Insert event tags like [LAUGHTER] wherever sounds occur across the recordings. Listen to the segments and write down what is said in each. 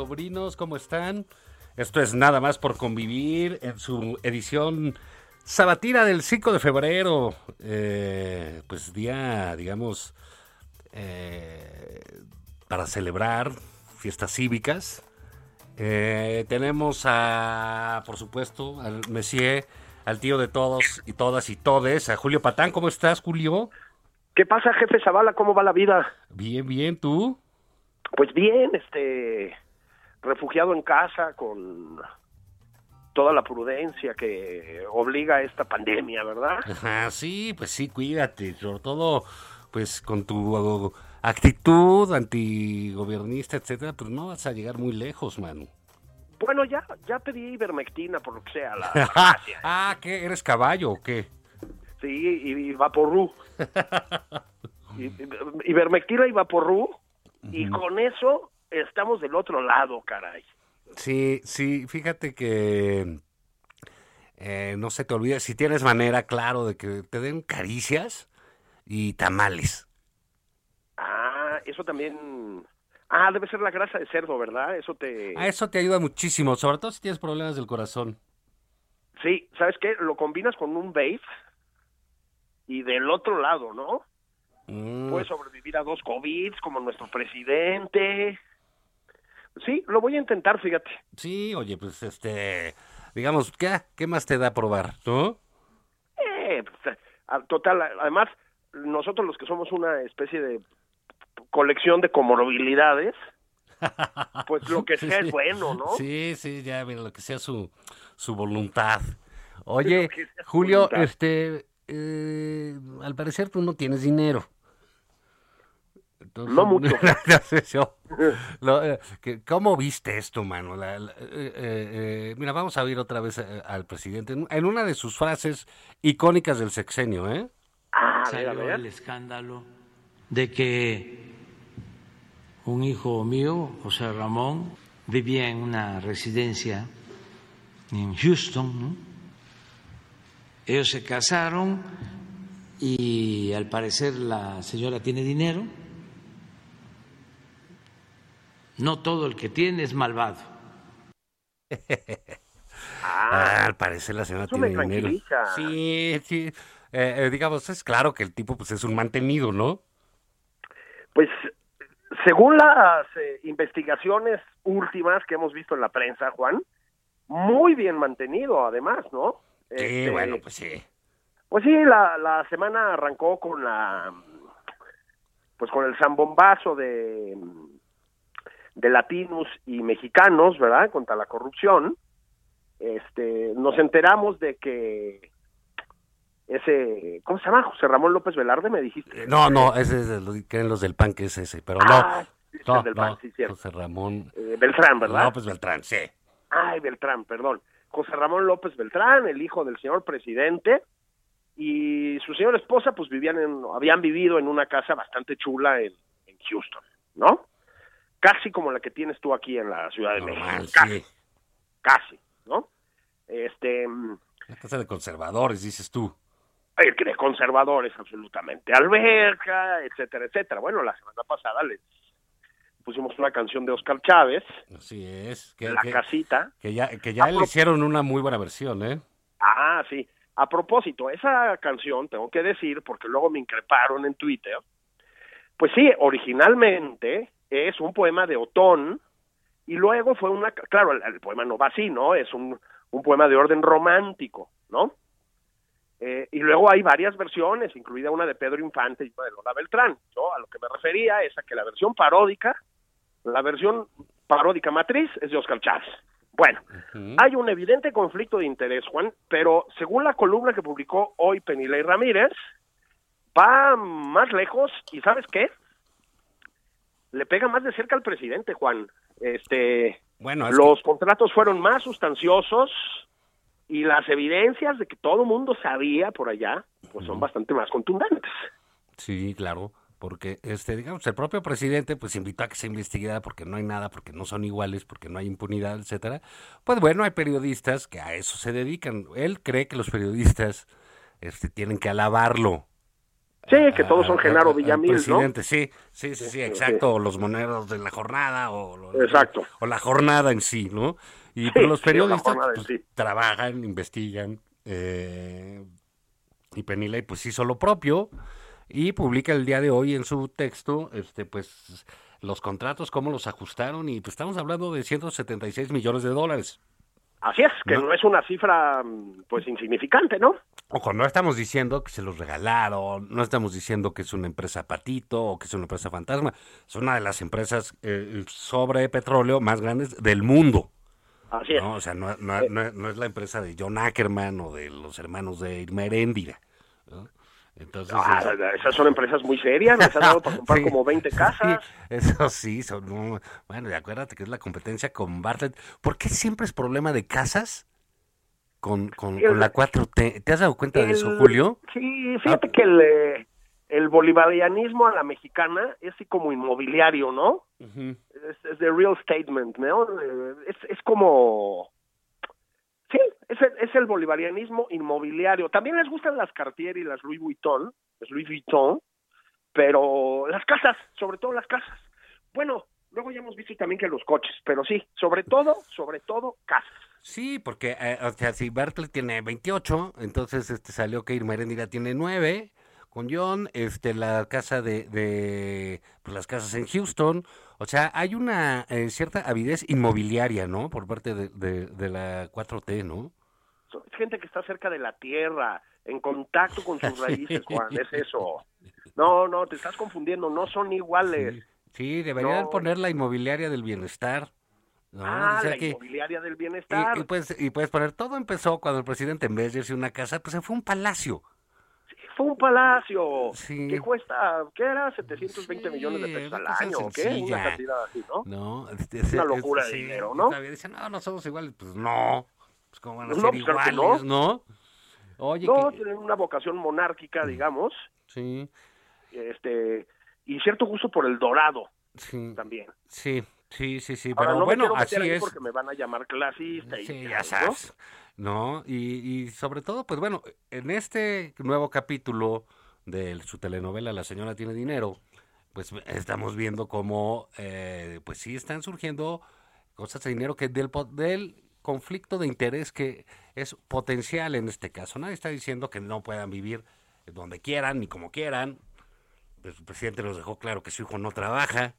Sobrinos, ¿cómo están? Esto es nada más por convivir en su edición sabatina del 5 de febrero. Eh, pues día, digamos, eh, para celebrar fiestas cívicas. Eh, tenemos a, por supuesto, al Messier, al tío de todos y todas y todes, a Julio Patán. ¿Cómo estás, Julio? ¿Qué pasa, jefe Zavala? ¿Cómo va la vida? Bien, bien, ¿tú? Pues bien, este, refugiado en casa con toda la prudencia que obliga a esta pandemia, ¿verdad? Ajá, sí, pues sí, cuídate, sobre todo, pues con tu actitud antigobernista, etcétera, pues no vas a llegar muy lejos, mano. Bueno, ya, ya pedí ivermectina, por lo que sea, la [LAUGHS] ah, ¿qué? ¿Eres caballo o qué? Sí, y, y Vaporru. [LAUGHS] Y- ivermectina y Vaporru, y con eso estamos del otro lado, caray. Sí, sí, fíjate que eh, no se te olvide, si tienes manera, claro, de que te den caricias y tamales. Ah, eso también... Ah, debe ser la grasa de cerdo, ¿verdad? Eso te... A eso te ayuda muchísimo, sobre todo si tienes problemas del corazón. Sí, ¿sabes qué? Lo combinas con un vape y del otro lado, ¿no? Mm, Puedes sobrevivir a dos COVID como nuestro presidente. Sí, lo voy a intentar, fíjate. sí, oye, pues este, digamos, ¿qué, qué más te da a probar, no? Eh, pues, total, además, nosotros los que somos una especie de colección de comorbilidades, [LAUGHS] pues lo que sea es bueno, ¿no? Sí, sí, ya, mira, lo que sea su, su voluntad. [LAUGHS] Oye, Julio, voluntad. este, eh, al parecer tú no tienes dinero. Entonces- No [LAUGHS] mucho. Yo. Lo, eh, que- ¿Cómo viste esto, mano? La- la- eh, eh, mira, vamos a oír otra vez eh, al presidente en, en una de sus frases icónicas del sexenio, ¿eh? Ah, a ver, a salió ver. el escándalo de que un hijo mío, José Ramón, vivía en una residencia en Houston. ¿no? Ellos se casaron y al parecer la señora tiene dinero. No todo el que tiene es malvado. [LAUGHS] Ah, al parecer la señora tiene dinero. Sí, sí. Eh, eh, digamos, es claro que el tipo pues es un mantenido, ¿no? Pues según las eh, investigaciones últimas que hemos visto en la prensa, Juan, muy bien mantenido además, ¿no? Sí, Este, bueno, pues sí. Pues sí, la, la semana arrancó con la pues con el zambombazo de de latinos y mexicanos, ¿verdad? Contra la corrupción. Este, nos enteramos de que ese, ¿cómo se llama? José Ramón López Velarde, me dijiste. No, no, ese es los, creen los del PAN que es ese, pero Ah, es no, el no, del no, PAN, sí, cierto. José Ramón Eh, Beltrán, ¿verdad? López Beltrán, sí. Ay, Beltrán, perdón. José Ramón López Beltrán, el hijo del señor presidente, y su señora esposa, pues vivían en, habían vivido en una casa bastante chula en, en Houston, ¿no? Casi como la que tienes tú aquí en la Ciudad de México. Casi, sí. casi, ¿no? este, La casa de conservadores, dices tú. eh, de conservadores absolutamente, alberca, etcétera, etcétera. Bueno, la semana pasada les pusimos una canción de Oscar Chávez, Así es. Que, La que- Casita. que ya, que ya le hicieron una muy buena versión, ¿eh? Ah, sí. A propósito, esa canción, tengo que decir, porque luego me increparon en Twitter, pues sí, originalmente es un poema de Otón y luego fue una, claro, el, el poema no va así, ¿no? Es un, un poema de orden romántico, ¿no? Eh, y luego hay varias versiones, incluida una de Pedro Infante y una de Lola Beltrán. Yo a lo que me refería es a que la versión paródica, la versión paródica matriz es de Oscar Chávez. Bueno, hay un evidente conflicto de interés, Juan, pero según la columna que publicó hoy Penilei Ramírez, va más lejos y ¿sabes qué? Le pega más de cerca al presidente, Juan. Este, Bueno, es los contratos fueron más sustanciosos y las evidencias de que todo mundo sabía por allá, pues son bastante más contundentes. sí, claro. Porque, este, digamos, el propio presidente, pues, invitó a que se investigara porque no hay nada, porque no son iguales, porque no hay impunidad, etcétera. Pues, bueno, hay periodistas que a eso se dedican. Él cree que los periodistas, este, tienen que alabarlo. Sí, que todos son a- a- Genaro Villamil, presidente, sí, sí, sí, sí, Sí, exacto. O los moneros de la jornada, o, Exacto. o la jornada en sí, ¿no? Y Sí, pero los periodistas pues, sí. trabajan, investigan, eh, y Penilei pues hizo lo propio y publica el día de hoy en su texto, este, pues los contratos, cómo los ajustaron y pues estamos hablando de 176 millones de dólares. Así es, que No. no, es una cifra mm, pues insignificante, ¿no? Ojo, no estamos diciendo que se los regalaron, no estamos diciendo que es una empresa patito o que es una empresa fantasma. Es una de las empresas eh, sobre petróleo más grandes del mundo. Así es. ¿no? O sea, no, no- no- no es la empresa de John Ackerman o de los hermanos de Irma Heréndira. Entonces, Ah, es- [LAUGHS] esas son empresas muy serias, les han dado para comprar [LAUGHS] Sí, como 20 casas. sí, eso sí, son, no, bueno, y acuérdate que es la competencia con Bartlett. ¿Por qué siempre es problema de casas con, con, El- con la 4T? ¿Te has dado cuenta de eso, Julio? Sí, fíjate Ah. que el, eh, el bolivarianismo a la mexicana es así como inmobiliario, ¿no? Es, es de real statement, ¿no? Eh, Es, es como... Sí, es el, es el bolivarianismo inmobiliario. También les gustan las Cartier y las Louis Vuitton, las Louis Vuitton, pero las casas, sobre todo las casas. Bueno, luego ya hemos visto también que los coches, pero sí, sobre todo, sobre todo casas. Sí, porque, eh, o sea, si Bartlett tiene 28, entonces este salió que Irma Heréndira tiene 9, con John, este, la casa de, de pues las casas en Houston, o sea, hay una eh, cierta avidez inmobiliaria, ¿no? Por parte de, de, de la 4T, ¿no? Es gente que está cerca de la tierra, en contacto con sus [LAUGHS] raíces, Juan, es eso. No, no, te estás confundiendo, no son iguales. Sí, deberían No. poner la inmobiliaria del bienestar. ¿no? ah, O sea la que- inmobiliaria del bienestar. y, y puedes, y puedes poner, todo empezó cuando el presidente en vez de irse a una casa, pues se fue a un palacio. Un palacio Sí. que cuesta, ¿qué era? 720 Sí, millones de pesos al año, ¿o qué? Una cantidad así, ¿no? No, este, Una locura de dinero, ¿no? Dicen, no, no somos iguales. Pues no, pues cómo van a No, ser pues iguales, ¿no? Oye, No, que- tienen una vocación monárquica, digamos, sí, este, y cierto gusto por el dorado sí, también. sí, sí, sí, sí, Ahora, pero no bueno, me meter así ahí es. porque me van a llamar clasista y Sí, ¿no? ya sabes. ¿No? Y, y sobre todo, pues bueno, en este nuevo capítulo de su telenovela La señora tiene dinero, pues estamos viendo cómo, eh, pues sí están surgiendo cosas de dinero que del, del conflicto de interés que es potencial en este caso. Nadie está diciendo que no puedan vivir donde quieran ni como quieran. El presidente nos dejó claro que su hijo no trabaja.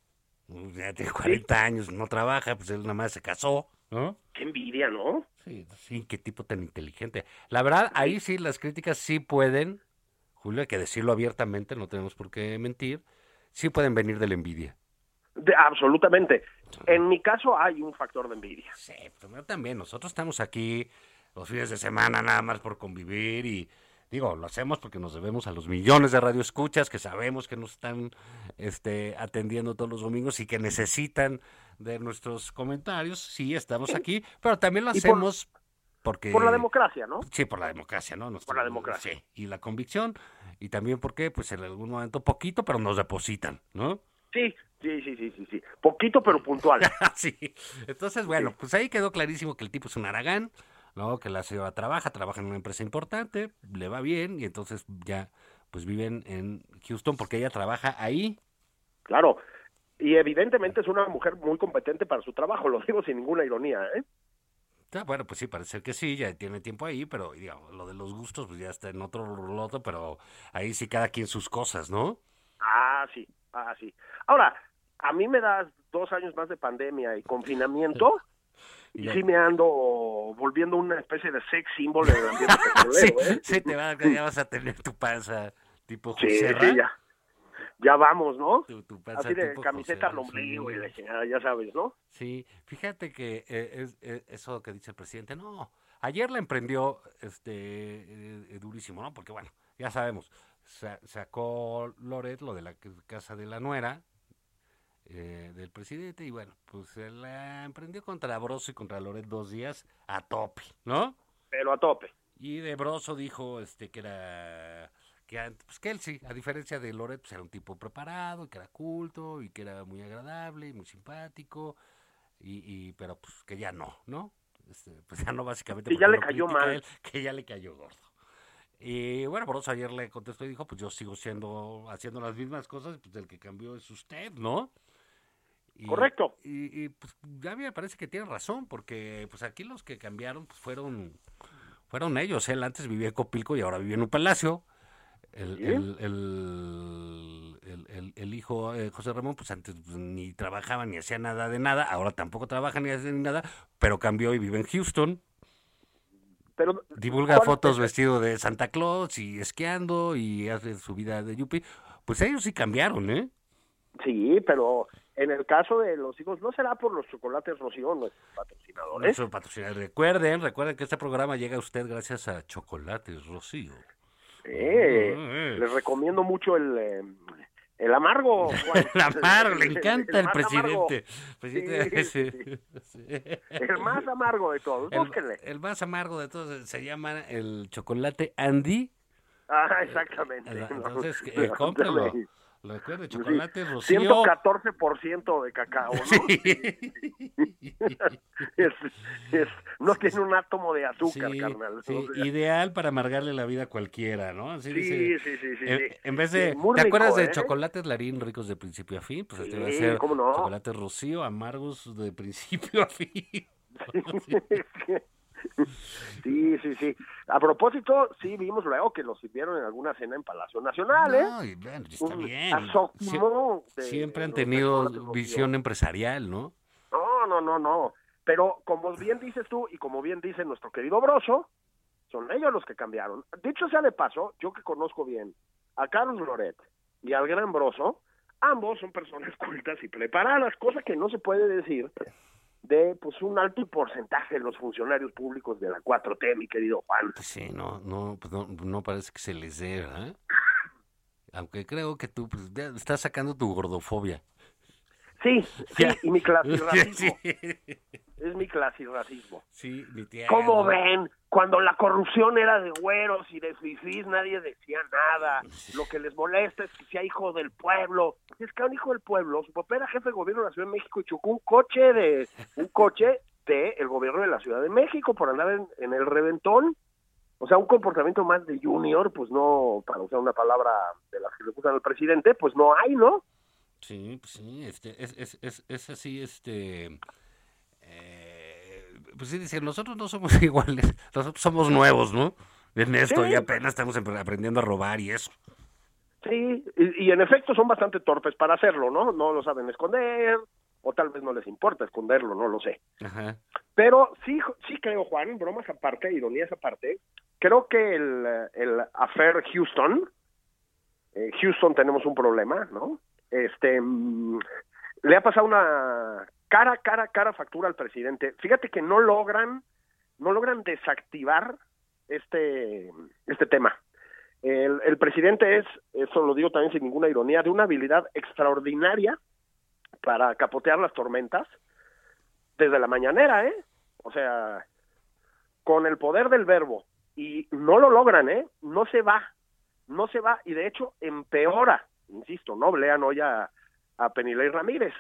Ya tiene 40 años, no trabaja, pues él nada más se casó, ¿no? Qué envidia, ¿no? Sí, sí, qué tipo tan inteligente. La verdad, ahí sí las críticas sí pueden, Julio, hay que decirlo abiertamente, no tenemos por qué mentir, sí pueden venir de la envidia. De- absolutamente. En mi caso hay un factor de envidia. Sí, pues yo también, nosotros estamos aquí los fines de semana nada más por convivir y digo, lo hacemos porque nos debemos a los millones de radioescuchas que sabemos que nos están este, atendiendo todos los domingos y que necesitan de nuestros comentarios. Sí, estamos aquí, pero también lo por- hacemos porque... Por la democracia, ¿no? Sí, por la democracia, ¿no? Por la democracia. Sí, y la convicción, y también porque, pues en algún momento poquito, pero nos depositan, ¿no? Sí, sí, sí, sí, sí, sí. Poquito pero puntual. [LAUGHS] sí. Entonces, bueno, pues ahí quedó clarísimo que el tipo es un aragán, ¿no? Que la señora trabaja, trabaja en una empresa importante, le va bien y entonces ya pues viven en Houston porque ella trabaja ahí. Claro, y evidentemente es una mujer muy competente para su trabajo, lo digo sin ninguna ironía, ¿eh? Ah, bueno, pues sí, parece ser que sí, ya tiene tiempo ahí, pero digamos, lo de los gustos pues ya está en otro loto, pero ahí sí cada quien sus cosas, ¿no? Ah, sí, ah, sí. Ahora, a mí me das dos años más de pandemia y confinamiento y sí me ando volviendo una especie de sex symbol en el ambiente [LAUGHS] sí, ¿eh? sí, te va, ya vas a tener tu panza tipo Sí, ya. Ya vamos, ¿no? Tu, tu panza Así de camiseta al ombligo sí. y de chingada, ya sabes, ¿no? Sí, fíjate que eh, es, es- eso que dice el presidente, no, ayer la emprendió este eh, eh, durísimo, ¿no? Porque bueno, ya sabemos, sa- sacó Loret lo de la casa de la nuera eh, del presidente y bueno, pues se la emprendió contra Broso y contra Loret dos días a tope, ¿no? Pero a tope. Y de Broso dijo este que era que, pues, que él sí, a diferencia de Loret, pues era un tipo preparado, y que era culto y que era muy agradable y muy simpático, y, y pero pues que ya no, ¿no? Este, pues ya no básicamente. Sí, ya le cayó mal. él, que ya le cayó gordo. Y bueno, Broso ayer le contestó y dijo, pues yo sigo siendo, haciendo las mismas cosas, pues el que cambió es usted, ¿no? Y- Correcto. Y, y, pues ya me parece que tiene razón, porque pues aquí los que cambiaron pues, fueron fueron ellos. Él antes vivía en Copilco y ahora vive en un palacio. El, Sí. el, el, hijo eh, José Ramón, pues antes pues, ni trabajaba ni hacía nada de nada, ahora tampoco trabaja ni hace ni nada, pero cambió y vive en Houston. Pero Divulga ¿cuál- fotos vestido de Santa Claus y esquiando y hace su vida de yuppie. Pues ellos sí cambiaron, ¿eh? Sí, pero en el caso de los hijos, ¿no será por los chocolates Rocío, nuestros patrocinadores? Recuerden, recuerden que este programa llega a usted gracias a Chocolates Rocío. Eh, Mm. les recomiendo mucho el, eh, el amargo. [LAUGHS] Juan. El amargo, le [LAUGHS] encanta el presidente. Presidente, Sí, [LAUGHS] sí, sí. El más amargo de todos, búsquenle. el más amargo de todos se llama el chocolate Andy. Ah, exactamente. Entonces, eh, cómpralo. Recuerde, Sí, chocolate Rocío. 114% de cacao, ¿no? Sí. [LAUGHS] Es- es- no tiene un átomo de azúcar, Sí, carnal. sí, O sea, ideal para amargarle la vida a cualquiera, ¿no? Así sí, dice. sí, sí, sí, En, sí. en vez de, Sí, ¿te acuerdas de ¿eh? chocolates Larín ricos de principio a fin? Pues este va a Sí, ser ¿cómo no? chocolates Rocío amargos de principio a fin. [LAUGHS] [LAUGHS] Sí, sí, sí. A propósito, sí vimos luego que lo sirvieron en alguna cena en Palacio Nacional, ¿eh? No, y bueno, está Un bien. asomó Sie- de siempre han los tenido visión empresarial, ¿no? No, no, no, no. Pero como bien dices tú y como bien dice nuestro querido Broso, son ellos los que cambiaron. Dicho sea de paso, yo que conozco bien a Carlos Loret y al gran Broso, ambos son personas cultas y preparadas, cosa que no se puede decir de pues un alto porcentaje de los funcionarios públicos de la 4T, mi querido Juan. Sí, no, no, pues no, no parece que se les dé, ¿verdad? Aunque creo que tú pues, estás sacando tu gordofobia. Sí, sí, y mi clasirracismo. [LAUGHS] Es mi clasirracismo. sí, mi tía. ¿Cómo ven? Cuando la corrupción era de güeros y de fifís, nadie decía nada. Lo que les molesta es que sea hijo del pueblo. Es que un hijo del pueblo, su papá era jefe de gobierno de la Ciudad de México y chocó un coche de un coche de el gobierno de la Ciudad de México por andar en, en el reventón. O sea, un comportamiento más de junior, pues no, para usar una palabra de las que le gustan al presidente, pues no hay, ¿no? Sí, pues sí, este, es, es, es, es así, este, eh, pues sí, decir, nosotros no somos [LAUGHS] iguales, nosotros somos nuevos, ¿no? En esto, Sí. y apenas estamos aprendiendo a robar y eso. Sí, y, y en efecto son bastante torpes para hacerlo, ¿no? No lo saben esconder, o tal vez no les importa esconderlo, no lo sé. Ajá. Pero sí, sí creo, Juan, bromas aparte, ironías aparte, creo que el, el affair Houston, eh, Houston tenemos un problema, ¿no? Este, mm, le ha pasado una cara, cara, cara factura al presidente. Fíjate que no logran, no logran desactivar este, este tema. El, el presidente es, eso lo digo también sin ninguna ironía, de una habilidad extraordinaria para capotear las tormentas desde la mañanera, ¿eh? O sea, con el poder del verbo. Y no lo logran, ¿eh? No se va, no se va. Y de hecho empeora, insisto, no lean hoy a, a Penilei Ramírez.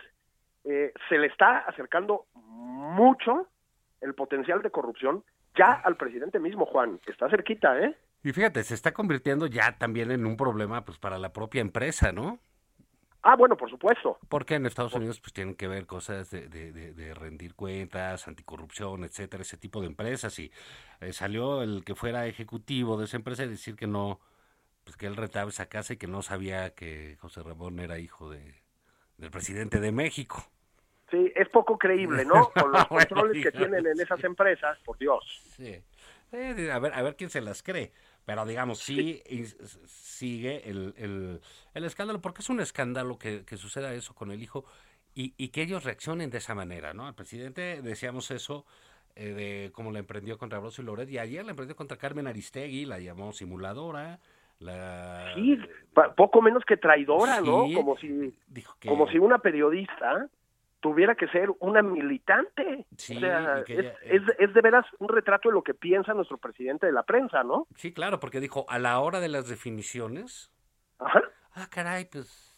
Eh, se le está acercando mucho el potencial de corrupción ya al presidente mismo, Juan. Está cerquita, ¿eh? Y fíjate, se está convirtiendo ya también en un problema pues para la propia empresa, ¿no? Ah, bueno, por supuesto. Porque en Estados Unidos pues tienen que ver cosas de, de, de, rendir cuentas, anticorrupción, etcétera, ese tipo de empresas. Y eh, salió el que fuera ejecutivo de esa empresa y decir que no, pues que él retaba esa casa y que no sabía que José Ramón era hijo de, del presidente de México. Sí, es poco creíble, ¿no? [LAUGHS] Con los controles que tienen en esas empresas, por Dios. Sí. Eh, a, ver, a ver quién se las cree. Pero digamos, sí, sigue el, el, el, escándalo, porque es un escándalo que, que suceda eso con el hijo y, y, que ellos reaccionen de esa manera, ¿no? Al presidente decíamos eso eh, de cómo la emprendió contra Broso y Loret, y ayer la emprendió contra Carmen Aristegui, la llamó simuladora, la... Sí, poco menos que traidora, ¿no? Como si, como si una periodista tuviera que ser una militante. Sí, o sea, es, es, de veras un retrato de lo que piensa nuestro presidente de la prensa, ¿no? Sí, claro, porque dijo, a la hora de las definiciones, Ajá. ah, caray, pues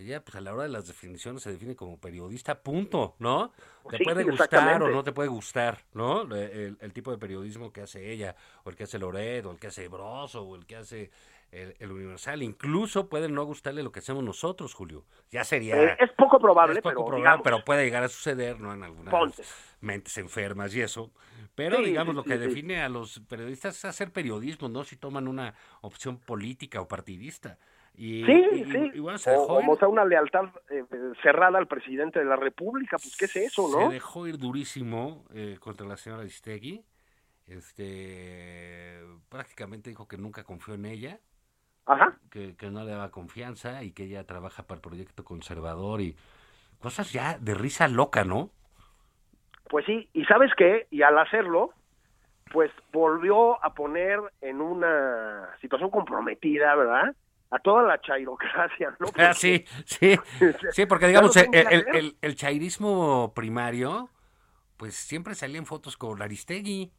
ella pues a la hora de las definiciones se define como periodista, punto, ¿no? Te puede gustar o no te puede gustar, ¿no? El, el, tipo de periodismo que hace ella, o el que hace Loret, o el que hace Broso, o el que hace el, Universal. Incluso puede no gustarle lo que hacemos nosotros, Julio. Ya sería... Eh, es poco probable, pero, pero puede llegar a suceder, ¿no? En algunas mentes enfermas y eso. Pero, digamos, lo que define a los periodistas es hacer periodismo, ¿no? Si toman una opción política o partidista. Y, sí, sí. o, sea, una lealtad eh, cerrada al presidente de la República, pues, ¿qué es eso, no? Se dejó ir durísimo eh, contra la señora Istegui. Este, prácticamente dijo que nunca confió en ella que, no le daba confianza y que ella trabaja para el proyecto conservador y cosas ya de risa loca, ¿no? Pues sí, y sabes qué, y al hacerlo, pues volvió a poner en una situación comprometida, ¿verdad? A toda la chairocracia, ¿no? ah, sí, sí, [LAUGHS] sí, porque digamos, el, el, el, chairismo primario, pues siempre salía en fotos con Aristegui.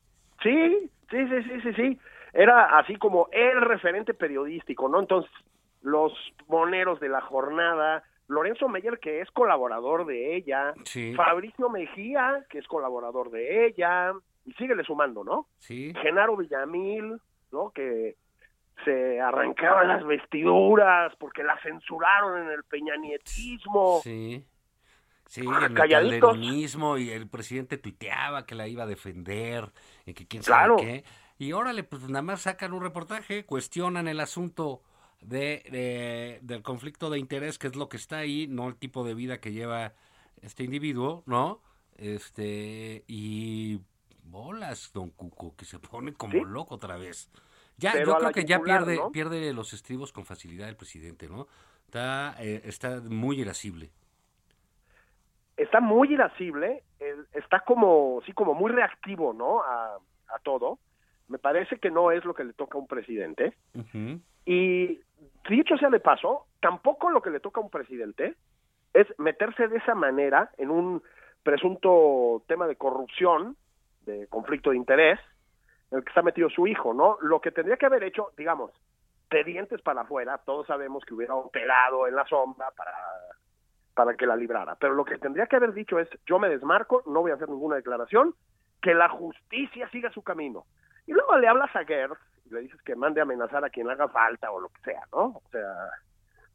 Sí, sí, sí, sí, sí, sí era así como el referente periodístico, ¿no? Entonces, los moneros de la jornada, Lorenzo Meyer, que es colaborador de ella, Fabricio Mejía, que es colaborador de ella, y síguele sumando, ¿no? Sí. Genaro Villamil, ¿no? Que se arrancaban las vestiduras porque la censuraron en el peñanietismo. Sí. Sí, en el calderonismo y el presidente tuiteaba que la iba a defender y que quién sabe qué. Y órale, pues nada más sacan un reportaje, cuestionan el asunto de, del conflicto de interés, que es lo que está ahí, no el tipo de vida que lleva este individuo, ¿no? Este, y bolas, don Cuco, que se pone como loco otra vez. Ya, yo creo que ya pierde, pierde los estribos con facilidad el presidente, ¿no? Está, eh, está muy irascible. Está muy irascible, está como, sí, como muy reactivo, ¿no? A, a todo me parece que no es lo que le toca a un presidente. Y dicho sea de paso, tampoco lo que le toca a un presidente es meterse de esa manera en un presunto tema de corrupción, de conflicto de interés, el que está metido su hijo, ¿no? Lo que tendría que haber hecho, digamos, de dientes para afuera, todos sabemos que hubiera operado en la sombra para, para que la librara, pero lo que tendría que haber dicho es, yo me desmarco, no voy a hacer ninguna declaración, que la justicia siga su camino. Y luego le hablas a Gertz y le dices que mande a amenazar a quien haga falta o lo que sea, ¿no? O sea,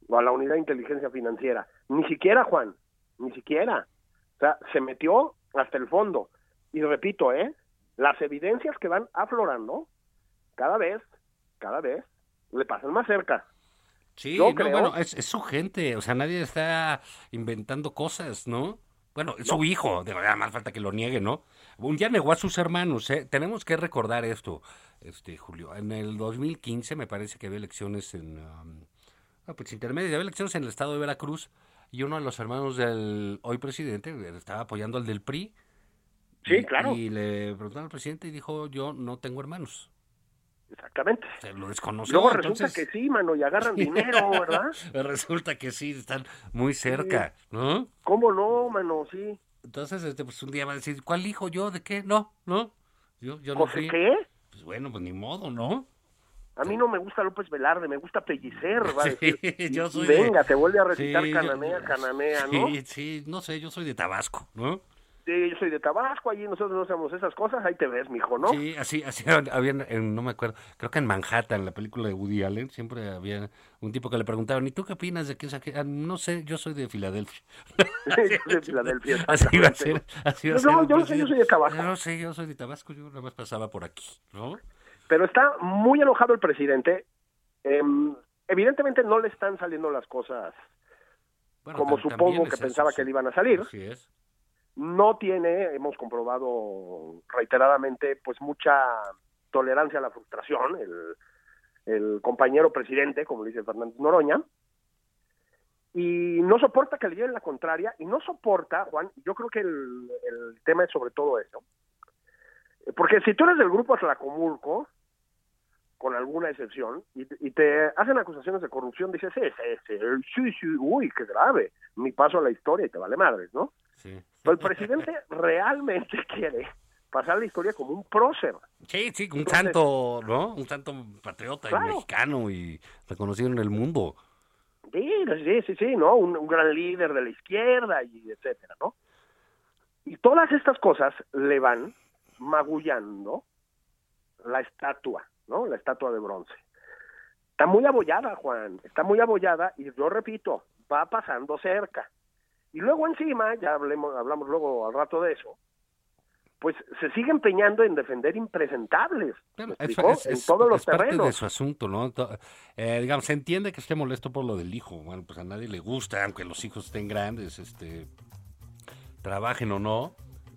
o a la unidad de inteligencia financiera. Ni siquiera, Juan, ni siquiera. O sea, se metió hasta el fondo. Y repito, ¿eh? Las evidencias que van aflorando, cada vez, cada vez, le pasan más cerca. Sí, no, bueno, es, su gente, o sea, nadie está inventando cosas, ¿no? Bueno, es su hijo, de verdad, más falta que lo niegue, ¿no? Un día negó a sus hermanos, ¿eh? Tenemos que recordar esto, este Julio. En el 2015 me parece que había elecciones en... Um, ah, pues intermedias, había elecciones en el estado de Veracruz y uno de los hermanos del hoy presidente estaba apoyando al del PRI. Sí, claro. Y le preguntaron al presidente y dijo, yo no tengo hermanos. Exactamente. Se lo desconoció. Luego resulta que sí, mano, y agarran [LAUGHS] dinero, ¿verdad? [LAUGHS] resulta que sí, están muy cerca, ¿no? ¿Cómo no, mano? Sí. Entonces, este, pues un día va a decir, ¿cuál hijo yo? ¿De qué? No, no. Yo, yo no fui. qué? Pues bueno, pues ni modo, ¿no? A mí no me gusta López Velarde, me gusta pellicer, va a [LAUGHS] decir. yo soy venga, te vuelve a recitar Canamea, Canamea, ¿no? Sí, sí, no sé, yo soy de Tabasco, ¿no? Sí, yo soy de Tabasco, allí nosotros no hacemos esas cosas, ahí te ves, mijo, ¿no? Sí, así, así [LAUGHS] había, en- no me acuerdo, creo que en Manhattan, la película de Woody Allen, siempre había un tipo que le preguntaban, ¿y tú qué opinas de quién saque? Ah, no sé, yo soy de Filadelfia. [LAUGHS] de Filadelfia. [LAUGHS] Así iba a ser, así iba a No, ser. el yo no sé, yo soy de Tabasco. Yo no sé, yo soy de Tabasco, yo nada más pasaba por aquí, ¿no? Pero está muy enojado el presidente. Em, evidentemente no le están saliendo las cosas Bueno, como supongo que pensaba eso, que sí. le iban a salir. Así es. No tiene, hemos comprobado reiteradamente, pues mucha tolerancia a la frustración, el, compañero presidente, como dice Fernández Noroña, y no soporta que le lleven la contraria, y no soporta, Juan, yo creo que el, el tema es sobre todo eso, porque si tú eres del grupo Atlacomulco, con alguna excepción, y, y te hacen acusaciones de corrupción, dices, sí, sí, sí, uy, qué grave, mi paso a la historia y te vale madres, ¿no? Sí. Pero el presidente realmente [LAUGHS] quiere pasar la historia como un prócer. Sí, sí, un Entonces- santo, ¿no? Un santo patriota y mexicano y reconocido en el mundo. Sí, sí, sí, sí, ¿no? Un, un gran líder de la izquierda y etcétera, ¿no? Y todas estas cosas le van magullando la estatua, ¿no? La estatua de bronce. Está muy abollada, Juan, está muy abollada y yo repito, va pasando cerca. Y luego encima, ya hablemos, hablamos luego al rato de eso, pues se sigue empeñando en defender impresentables, ¿me Bueno, es, en todos los es parte de terrenos. su asunto, ¿no? Eh, digamos, se entiende que esté molesto por lo del hijo. Bueno, pues a nadie le gusta, aunque los hijos estén grandes, este, trabajen o no.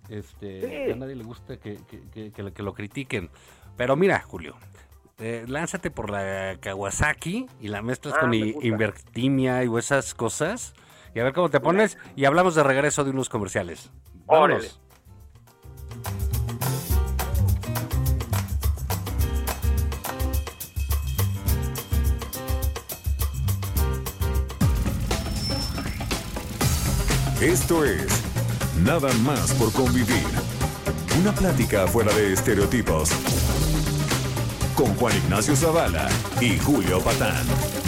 Este, Sí. A nadie le gusta que, que- que- que lo- que lo critiquen. Pero mira, Julio, eh, lánzate por la Kawasaki y la mezclas Ah, con. Invertimia y esas cosas. Y a ver cómo te pones. Y hablamos de regreso de unos comerciales. Órale. Vámonos. Esto es Nada más por convivir. Una plática fuera de estereotipos. Con Juan Ignacio Zavala y Julio Patán.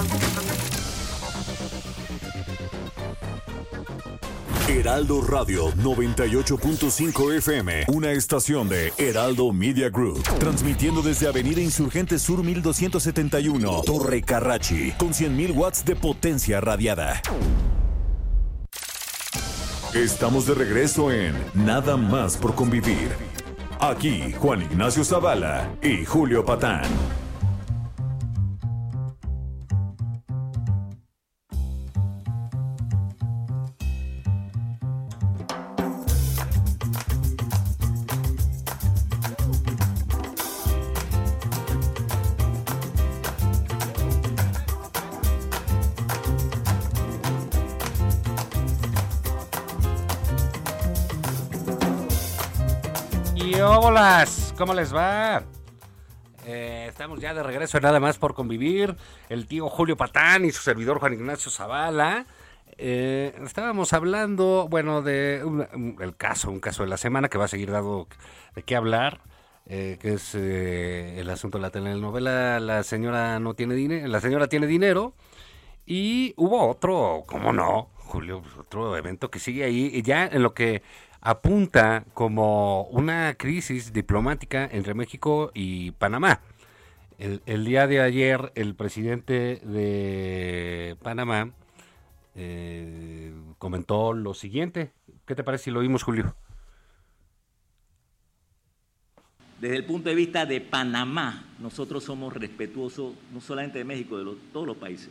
Heraldo Radio 98.5 FM, una estación de Heraldo Media Group, transmitiendo desde Avenida Insurgente Sur 1271, Torre Carrachi, con 100.000 watts de potencia radiada. Estamos de regreso en Nada más por convivir. Aquí Juan Ignacio Zavala y Julio Patán. Y holas, ¿cómo les va? Eh, estamos ya de regreso nada más por convivir. El tío Julio Patán y su servidor Juan Ignacio Zavala. Eh, estábamos hablando, bueno, de el caso, un caso de la semana que va a seguir dado de qué hablar, eh, que es el asunto de la telenovela La señora no tiene dinero, la señora tiene dinero. Y hubo otro, ¿cómo no, Julio? Pues otro evento que sigue ahí, y ya en lo que apunta como una crisis diplomática entre México y Panamá. El, día de ayer, el presidente de Panamá eh, comentó lo siguiente. ¿Qué te parece si lo oímos, Julio? Desde el punto de vista de Panamá, nosotros somos respetuosos no solamente de México, de todos los países.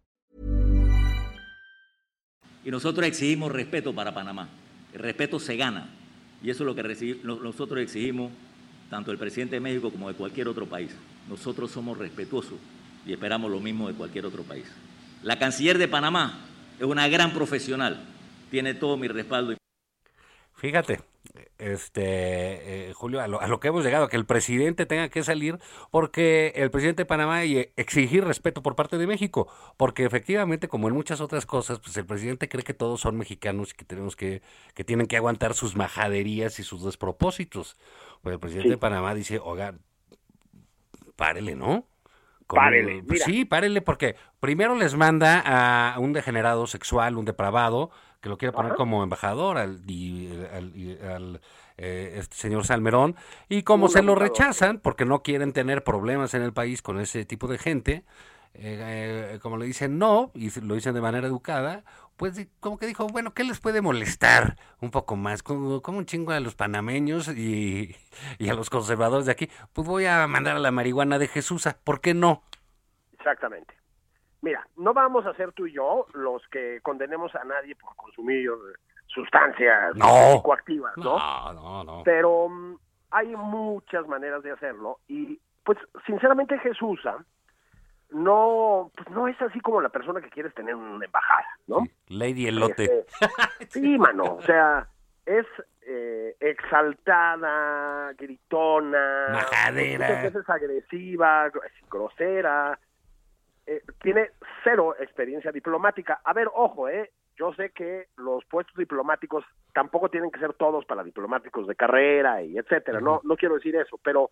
Y nosotros exigimos respeto para Panamá. El respeto se gana. Y eso es lo que nosotros exigimos, tanto el presidente de México como de cualquier otro país. Nosotros somos respetuosos y esperamos lo mismo de cualquier otro país. La canciller de Panamá es una gran profesional tiene todo mi respaldo. Fíjate, este eh, Julio, a lo, a lo, que hemos llegado, que el presidente tenga que salir porque el presidente de Panamá y exigir respeto por parte de México, porque efectivamente, como en muchas otras cosas, pues el presidente cree que todos son mexicanos y que tenemos que, que tienen que aguantar sus majaderías y sus despropósitos. Pues el presidente sí. de Panamá dice, oiga, párele, ¿no? Como, párele. Pues, sí, párele, porque primero les manda a un degenerado sexual, un depravado, que lo quiere poner Ajá. como embajador al, y, al, y, al eh, este señor Salmerón, y como se lo rechazan, porque no quieren tener problemas en el país con ese tipo de gente, eh, eh, como le dicen no, y lo dicen de manera educada, pues como que dijo, bueno, ¿qué les puede molestar un poco más? Como, como un chingo a los panameños y, y, a los conservadores de aquí, pues voy a mandar a la marihuana de Jesús, ¿por qué no? Exactamente. Mira, no vamos a ser tú y yo los que condenemos a nadie por consumir sustancias no. psicoactivas, ¿no? No, no, no. Pero um, hay muchas maneras de hacerlo y, pues, sinceramente, Jesús no, pues, no es así como la persona que quieres tener en una embajada, ¿no? Sí. Lady Elote. Este, [LAUGHS] sí, mano, o sea, es eh, exaltada, gritona, majadera, muchas veces agresiva, grosera, eh, tiene cero experiencia diplomática. A ver, ojo, eh, yo sé que los puestos diplomáticos tampoco tienen que ser todos para diplomáticos de carrera y etcétera, uh -huh. no, no quiero decir eso, pero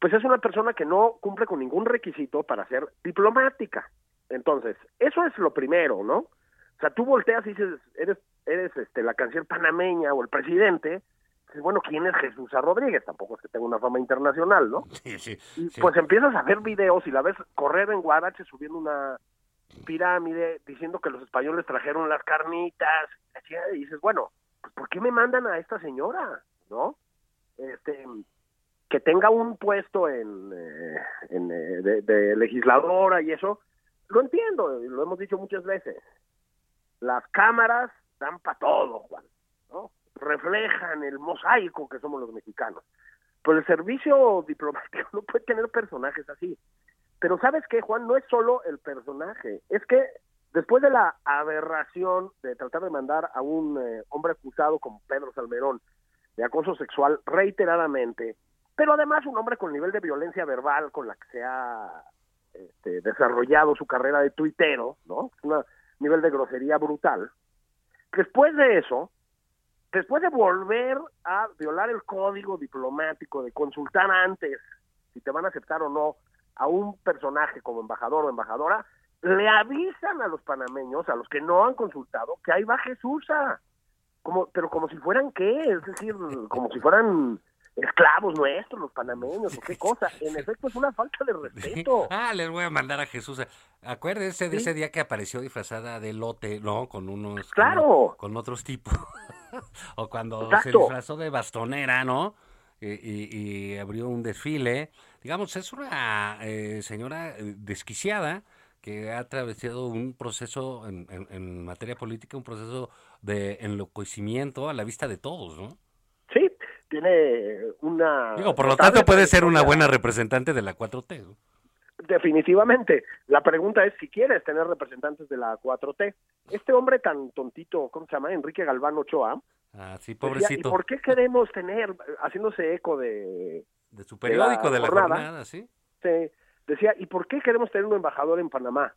pues es una persona que no cumple con ningún requisito para ser diplomática. Entonces, eso es lo primero, ¿no? O sea, tú volteas y dices, eres, eres este, la canción panameña o el presidente, bueno, ¿quién es Jesús Rodríguez? Tampoco es que tenga una fama internacional, ¿no? [LAUGHS] Sí, sí, y sí. pues empiezas a ver videos y la ves correr en Guarache subiendo una pirámide diciendo que los españoles trajeron las carnitas. Y dices, bueno, pues ¿por qué me mandan a esta señora? ¿No? Este, que tenga un puesto en, eh, en eh, de, de legisladora y eso, lo entiendo, lo hemos dicho muchas veces. Las cámaras dan para todo, Juan, ¿no? Reflejan el mosaico que somos los mexicanos. Pero el servicio [LAUGHS] diplomático no puede tener personajes así. Pero sabes qué, Juan, no es solo el personaje, es que después de la aberración de tratar de mandar a un eh, hombre acusado como Pedro Salmerón de acoso sexual reiteradamente, pero además un hombre con nivel de violencia verbal con la que se ha este, desarrollado su carrera de tuitero, ¿no? Un nivel de grosería brutal. Después de eso, después de volver a violar el código diplomático, de consultar antes si te van a aceptar o no a un personaje como embajador o embajadora, le avisan a los panameños, a los que no han consultado, que ahí va Jesús, como, pero como si fueran qué, es decir, como si fueran esclavos nuestros, los panameños, o qué [LAUGHS] cosa. En efecto, es una falta de respeto. [LAUGHS] Ah, les voy a mandar a Jesús. Acuérdense de ¿Sí? ese día que apareció disfrazada de lote, ¿no? Con unos. Claro. Con, con otros tipos. [LAUGHS] o cuando Exacto. se disfrazó de bastonera, ¿no? Y, y, y, abrió un desfile. Digamos, es una eh, señora desquiciada que ha atravesado un proceso en, en, en, materia política, un proceso de enloquecimiento a la vista de todos, ¿no? Tiene una... Digo, por lo tanto puede ser una buena representante de la 4T. ¿no? Definitivamente. La pregunta es si quieres tener representantes de la 4T. Este hombre tan tontito, ¿cómo se llama? Enrique Galván Ochoa. Ah, sí, pobrecito. Decía, ¿Y por qué queremos tener, haciéndose eco de... De su periódico, de la, de la jornada. Sí. Decía, ¿y por qué queremos tener un embajador en Panamá?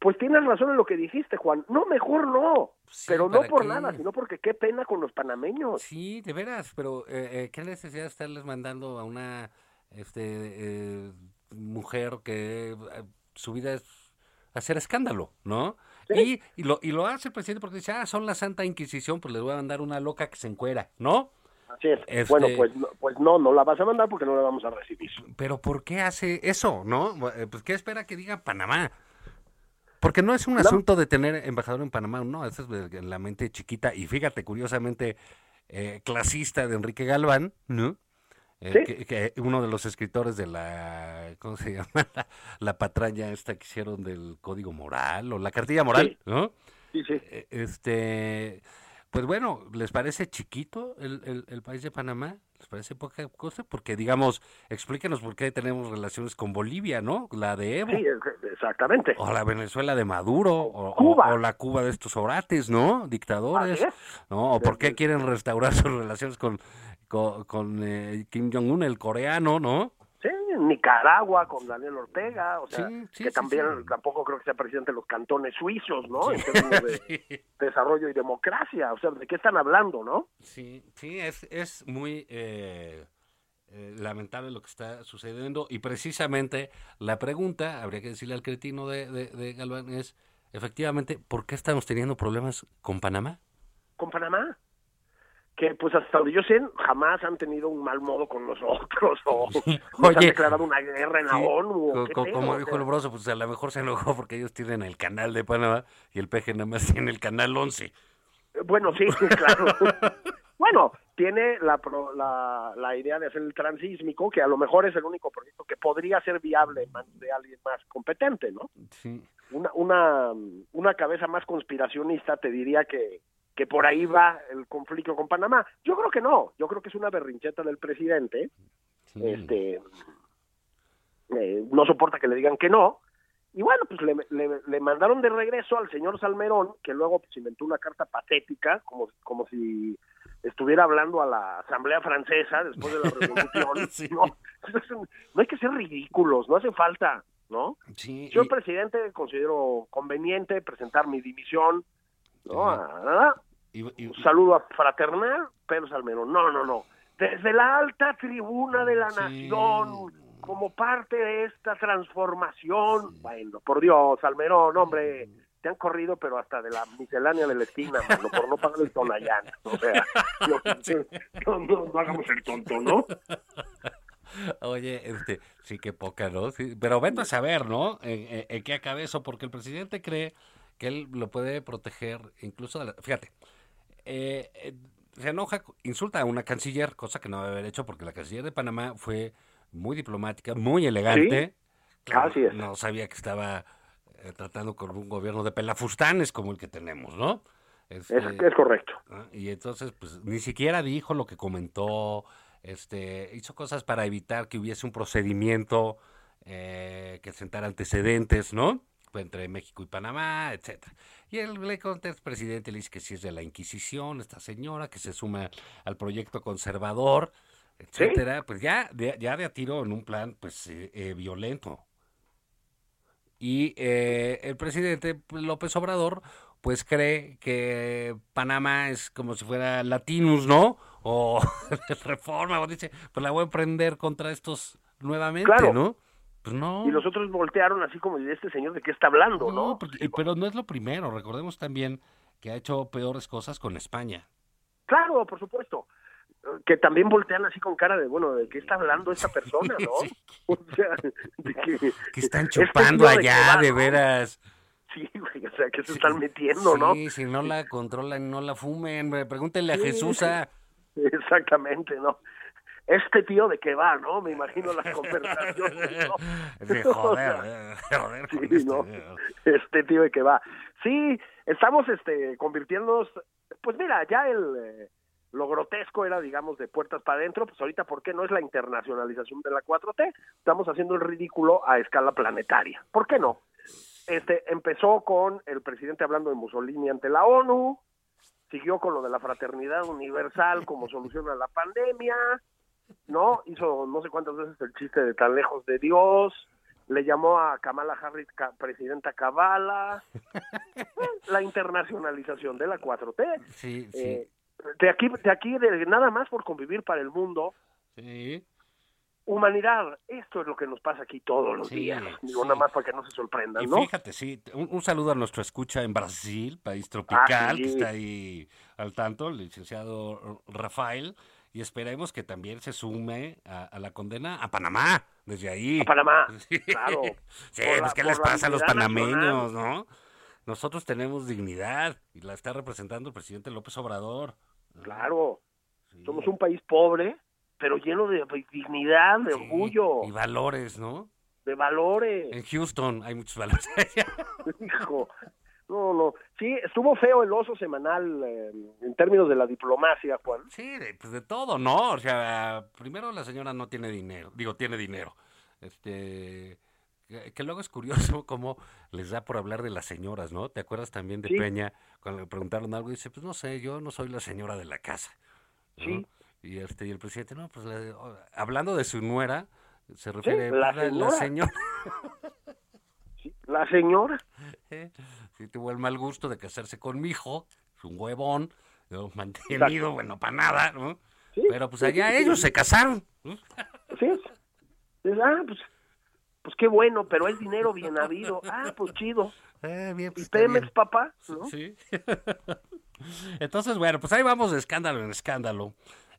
Pues tienes razón en lo que dijiste, Juan. No, mejor no. Sí, pero no por qué? nada, sino porque qué pena con los panameños. Sí, de veras, pero eh, eh, ¿qué necesidad de estarles mandando a una este eh, mujer que eh, su vida es hacer escándalo, ¿no? ¿Sí? Y, y, lo, y lo hace el presidente porque dice, ah, son la Santa Inquisición, pues les voy a mandar una loca que se encuera, ¿no? Así es. Este... Bueno, pues, pues no, no la vas a mandar porque no la vamos a recibir. Pero ¿por qué hace eso, no? Pues ¿qué espera que diga Panamá? Porque no es un asunto de tener embajador en Panamá, no, eso es en la mente chiquita y fíjate, curiosamente, eh, clasista de Enrique Galván, ¿no? Eh, ¿Sí? que, que, uno de los escritores de la, ¿cómo se [LAUGHS] llama? La, la, patraña esta que hicieron del Código Moral o la Cartilla Moral, sí. ¿no? Sí, sí. Este, pues bueno, ¿les parece chiquito el, el, el país de Panamá? ¿Les parece poca cosa? Porque, digamos, explíquenos por qué tenemos relaciones con Bolivia, ¿no? La de Evo. Sí, exactamente. O la Venezuela de Maduro, o, Cuba. o la Cuba de estos orates, ¿no? Dictadores. ¿no? O por qué quieren restaurar [LAUGHS] sus relaciones con, con, con, eh, Kim Jong-un, el coreano, ¿no? Sí, Nicaragua con Daniel Ortega, o sea, Sí, sí, que también sí. tampoco creo que sea presidente de los cantones suizos, ¿no? En términos de [LAUGHS] desarrollo y democracia, o sea, ¿de qué están hablando, no? Sí, sí, es, es muy eh, eh, lamentable lo que está sucediendo y precisamente la pregunta, habría que decirle al cretino de, de, de Galván, es efectivamente, ¿por qué estamos teniendo problemas con Panamá? Con Panamá. Que pues hasta donde yo sé, jamás han tenido un mal modo con nosotros o [LAUGHS] nos han declarado una guerra en la Sí, ONU. o co- co- como dijo el broso, pues a lo mejor se enojó porque ellos tienen el canal de Panamá y el peje nada más tiene el canal 11. Bueno, sí, [LAUGHS] claro. bueno, tiene la, pro- la, la idea de hacer el transísmico, que a lo mejor es el único proyecto que podría ser viable en manos de alguien más competente, ¿no? Sí. Una, una, una cabeza más conspiracionista te diría que, que por ahí va el conflicto con Panamá. Yo creo que no, yo creo que es una berrincheta del presidente, sí. este eh, no soporta que le digan que no, y bueno, pues le, le- le mandaron de regreso al señor Salmerón, que luego pues, inventó una carta patética, como, como si estuviera hablando a la Asamblea Francesa después de la Revolución. [LAUGHS] Sí. no, no hay que ser ridículos, no hace falta, ¿no? Sí, Yo, y- presidente, considero conveniente presentar mi dimisión, ¿no? A- a- y- y- un saludo fraternal, Pedro Salmerón. No, no, no. Desde la alta tribuna de la Sí. nación, como parte de esta transformación. Bueno, por Dios, Salmerón, hombre, te han corrido, pero hasta de la miscelánea de la esquina, mano, por no pagar el tonallán. O sea, no, [LAUGHS] no, no, no hagamos el tonto, ¿no? Oye, este, sí que poca, ¿no? Sí, pero vete a saber, ¿no? En, en- en qué acaba eso, porque el presidente cree que él lo puede proteger, incluso, de la- fíjate, eh, eh, se enoja, insulta a una canciller, cosa que no debe haber hecho, porque la canciller de Panamá fue muy diplomática, muy elegante. Así es. No sabía que estaba eh, tratando con un gobierno de pelafustanes como el que tenemos, ¿no? Es, Este, es correcto. Ah, Y entonces, pues ni siquiera dijo lo que comentó, este, hizo cosas para evitar que hubiese un procedimiento eh, que sentara antecedentes, ¿no? Entre México y Panamá, etcétera. Y contesta al presidente, le dice que si es de la Inquisición, esta señora, que se suma al proyecto conservador, etcétera, pues ya de, ya de a tiro en un plan, pues, eh, eh, violento. Y eh, el presidente López Obrador, pues cree que Panamá es como si fuera Latinus, ¿no? O [LAUGHS] Reforma, o dice, pues la voy a emprender contra estos nuevamente, Claro. ¿no? Pues no. Y los otros voltearon así como, ¿y este señor de qué está hablando, no? No, porque- pero no es lo primero. Recordemos también que ha hecho peores cosas con España. Claro, por supuesto. Que también voltean así con cara de, bueno, ¿de qué está hablando esta persona, no? [LAUGHS] Sí. [LAUGHS] O sea, de que, Que están este chupando allá, de veras. Sí, güey, o sea, que se están metiendo, ¿no? Sí, si no la controlan, no la fumen. Pregúntenle a Sí, Jesús. ah. [LAUGHS] Exactamente, ¿no? Este tío de qué va, ¿no? Me imagino las conversaciones, ¿no? [LAUGHS] De [LAUGHS] O joder, sea, eh, joder Sí, este, ¿no? eh. Este tío de que va. Sí, estamos este convirtiéndonos, pues mira, ya el eh, lo grotesco era, digamos, de puertas para adentro, pues ahorita, ¿por qué no es la internacionalización de la 4T? Estamos haciendo el ridículo a escala planetaria. ¿Por qué no? Este empezó con el presidente hablando de Mussolini ante la ONU, siguió con lo de la fraternidad universal como solución a la pandemia, ¿no? Hizo no sé cuántas veces el chiste de tan lejos de Dios, le llamó a Kamala Harris ca- presidenta Kabala, la internacionalización de la 4T. Sí, sí. Eh, de aquí, de aquí, de nada más por convivir para el mundo, sí. humanidad, esto es lo que nos pasa aquí todos los Sí, días. Digo, sí. nada más para que no se sorprendan, Y ¿no? fíjate, sí, un, un saludo a nuestro escucha en Brasil, país tropical, que sí. está ahí al tanto, el licenciado Rafael, y esperemos que también se sume a, a la condena a Panamá, desde ahí. A Panamá, [LAUGHS] Sí. claro. Sí, Por pues la- ¿qué les pasa a los panameños, no? Nosotros tenemos dignidad y la está representando el presidente López Obrador. Claro, Sí. somos un país pobre, pero lleno de dignidad, de Sí, orgullo, Y valores, ¿no? de valores. En Houston hay muchos valores. [LAUGHS] Hijo, no, no. Sí, estuvo feo el oso semanal eh, en términos de la diplomacia, Juan. Sí, de, pues de todo, ¿no? O sea, primero la señora no tiene dinero, digo, tiene dinero. Este, que, que luego es curioso [LAUGHS] cómo les da por hablar de las señoras, ¿no? ¿Te acuerdas también de Sí. Peña cuando le preguntaron algo y dice, pues no sé, yo no soy la señora de la casa. ¿no? Sí. Y este y el presidente, no, pues o- hablando de su nuera, se refiere la pues, la señora. señora. [LAUGHS] Sí, La señora. [LAUGHS] ¿eh? Sí, tuvo el mal gusto de casarse con mi hijo, es un huevón, ¿no? [LAUGHS] mantenido, bueno, para nada, ¿no? Sí, Pero pues allá sí, sí. ellos se casaron. Sí. Ah, pues, pues qué bueno, pero es dinero bien habido. Ah, pues chido. Eh, bien, ¿Y pues, está Pemex, bien. papá? ¿no? Sí. [LAUGHS] Entonces, bueno, pues ahí vamos de escándalo en escándalo.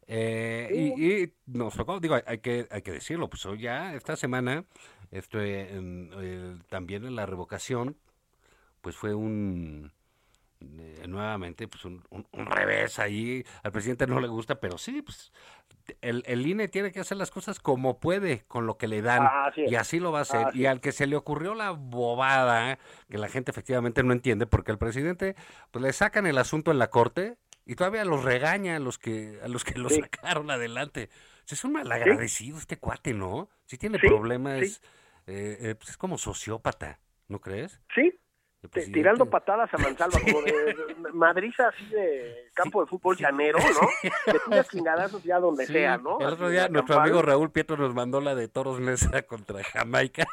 Eh, y, y nos tocó, digo, hay, hay que, hay que decirlo, pues hoy ya, esta semana, este, en, eh, también en la revocación, pues fue un, eh, nuevamente, pues un, un- un revés ahí, al presidente no le gusta, pero sí, pues el, el INE tiene que hacer las cosas como puede, con lo que le dan, Ah, así y así lo va a hacer. Y al que se le ocurrió la bobada, que la gente efectivamente no entiende, porque el presidente, pues le sacan el asunto en la corte y todavía los regaña a los que, a los que lo Sí. sacaron adelante. Es un malagradecido este cuate, ¿no? Si tiene Sí, problemas, sí. eh, eh, pues es como sociópata, ¿no crees? Sí, presidente- tirando patadas a mansalva, [LAUGHS] como de, de madriza así de campo de fútbol llanero, ¿no? Que tiras chingadazos ya donde Sí, sea, ¿no? El otro de día nuestro amigo Raúl Pietro nos mandó la de Toros Mesa contra Jamaica.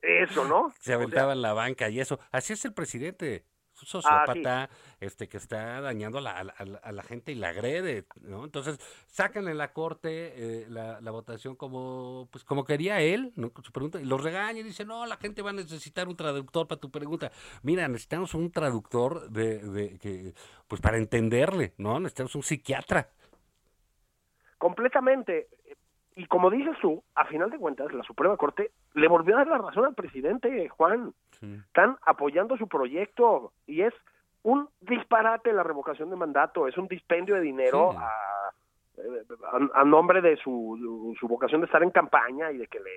Eso, ¿no? Se O aventaba sea, en la banca y eso. Así es el presidente. Un Ah, sociópata este, que está dañando a la, a la- a la- a la gente y la agrede, ¿no? Entonces, sacan en la corte eh, la, la votación como pues como quería él, ¿no? Con su pregunta, y los regaña y dice, no, la gente va a necesitar un traductor para tu pregunta. Mira, necesitamos un traductor de, de que, pues para entenderle, ¿no? Necesitamos un psiquiatra. completamente. Y como dices tú, a final de cuentas, la Suprema Corte le volvió a dar la razón al presidente, Juan. Están apoyando su proyecto y es un disparate la revocación de mandato, es un dispendio de dinero Sí. a, eh, a- a nombre de su, su vocación de estar en campaña y de que le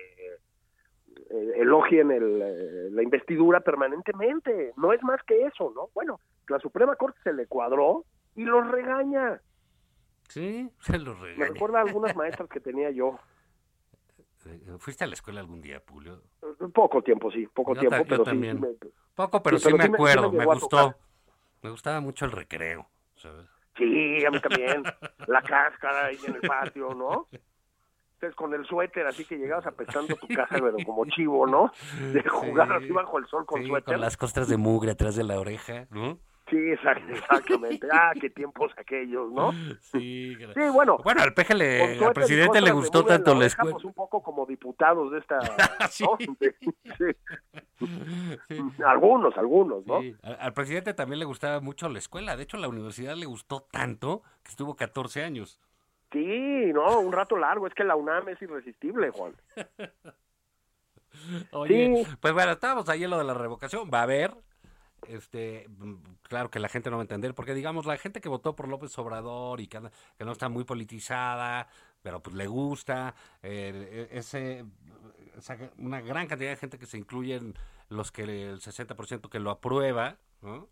eh, elogien el, eh, la investidura permanentemente. No es más que eso, ¿no? Bueno, la Suprema Corte se le cuadró y los regaña. Sí, [LAUGHS] se los Me regaña. recuerda a algunas maestras que tenía yo. Eh, ¿Fuiste a la escuela algún día, Julio? Poco tiempo, sí, poco Yo tiempo, pero sí, también. sí me- Poco, pero Sí, sí, pero me sí acuerdo, me, gustó. Me gustaba mucho el recreo, ¿sabes? Sí, a mí también. La cáscara ahí en el patio, ¿no? Entonces con el suéter, así que llegabas apestando tu casa, pero como chivo, ¿no? De jugar Sí. así bajo el sol con suéter. con las costras de mugre atrás de la oreja, ¿no? Sí, exact- [LAUGHS] exactamente. Ah, qué tiempos aquellos, ¿no? Sí, Sí, bueno. Bueno, al peje con le, al presidente le gustó tanto la escuela. Un poco como diputados de esta... [LAUGHS] Sí. ¿no? [LAUGHS] Sí, sí. Sí. Algunos, algunos, ¿no? Sí, Al, al presidente también le gustaba mucho la escuela. De hecho, la universidad le gustó tanto que estuvo 14 años. Sí, no, un rato largo. Es que la UNAM es irresistible, Juan. Oye, Sí. pues bueno, estábamos ahí en lo de la revocación. Va a haber, este, mm, claro que la gente no va a entender, porque digamos, la gente que votó por López Obrador y que, que no está muy politizada, pero pues le gusta, eh, ese, esa- una gran cantidad de gente que se incluyen los que el 60% que lo aprueba, ¿no?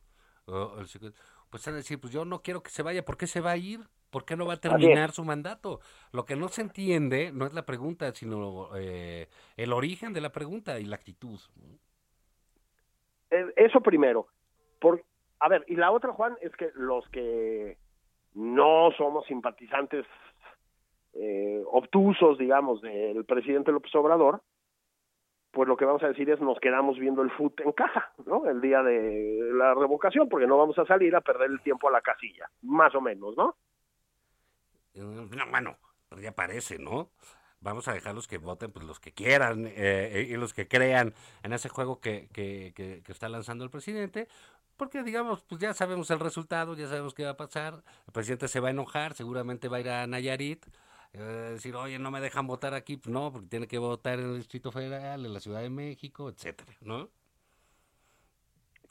O el 50, pues van a decir, pues yo no quiero que se vaya, ¿por qué se va a ir? ¿Por qué no va a terminar su mandato? Lo que no se entiende no es la pregunta, sino eh, el origen de la pregunta y la actitud. Eso primero. Por, a ver, y la otra, Juan, es que los que no somos simpatizantes eh, obtusos, digamos, del presidente López Obrador, pues lo que vamos a decir es nos quedamos viendo el fútbol en casa, ¿no? El día de la revocación, porque no vamos a salir a perder el tiempo a la casilla, más o menos, ¿no? Eh, No, bueno, ya parece, ¿no? Vamos a dejar los que voten, pues los que quieran eh, y los que crean en ese juego que, que, que, está lanzando el presidente, porque digamos, pues ya sabemos el resultado, ya sabemos qué va a pasar, el presidente se va a enojar, seguramente va a ir a Nayarit, eh, decir, oye, no me dejan votar aquí, pues no, porque tiene que votar en el Distrito Federal, en la Ciudad de México, etcétera, ¿no?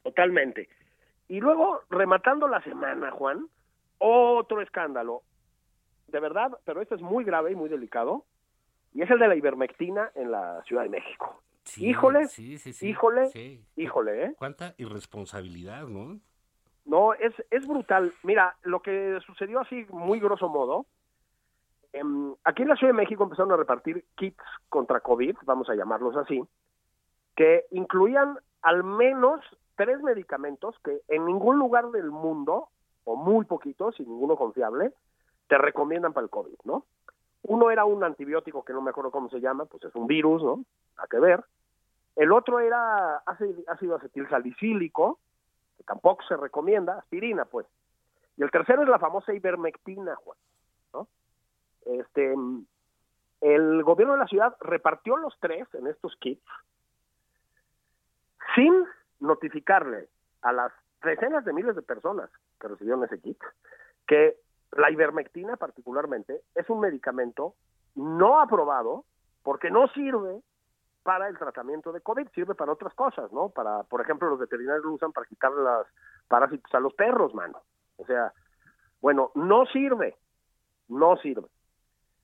Totalmente. Y luego, rematando la semana, Juan, otro escándalo. De verdad, pero este es muy grave y muy delicado. Y es el de la ivermectina en la Ciudad de México. Sí, Híjole, sí, sí, sí, híjole, sí. Híjole, ¿eh? Cuánta irresponsabilidad, ¿no? No, es, es brutal. Mira, lo que sucedió así, muy grosso modo, em, aquí en la Ciudad de México empezaron a repartir kits contra COVID, vamos a llamarlos así, que incluían al menos tres medicamentos que en ningún lugar del mundo, o muy poquitos y ninguno confiable, te recomiendan para el COVID, ¿no? Uno era un antibiótico que no me acuerdo cómo se llama, pues es un virus, ¿no? A que ver. El otro era ácido acetil salicílico, que tampoco se recomienda, aspirina, pues. Y el tercero es la famosa ivermectina, Juan, ¿no? Este, el gobierno de la ciudad repartió los tres en estos kits sin notificarle a las decenas de miles de personas que recibieron ese kit que la ivermectina particularmente es un medicamento no aprobado porque no sirve para el tratamiento de COVID, sirve para otras cosas, ¿no? Para, por ejemplo, los veterinarios lo usan para quitar los parásitos a los perros, mano. O sea, bueno, no sirve, no sirve.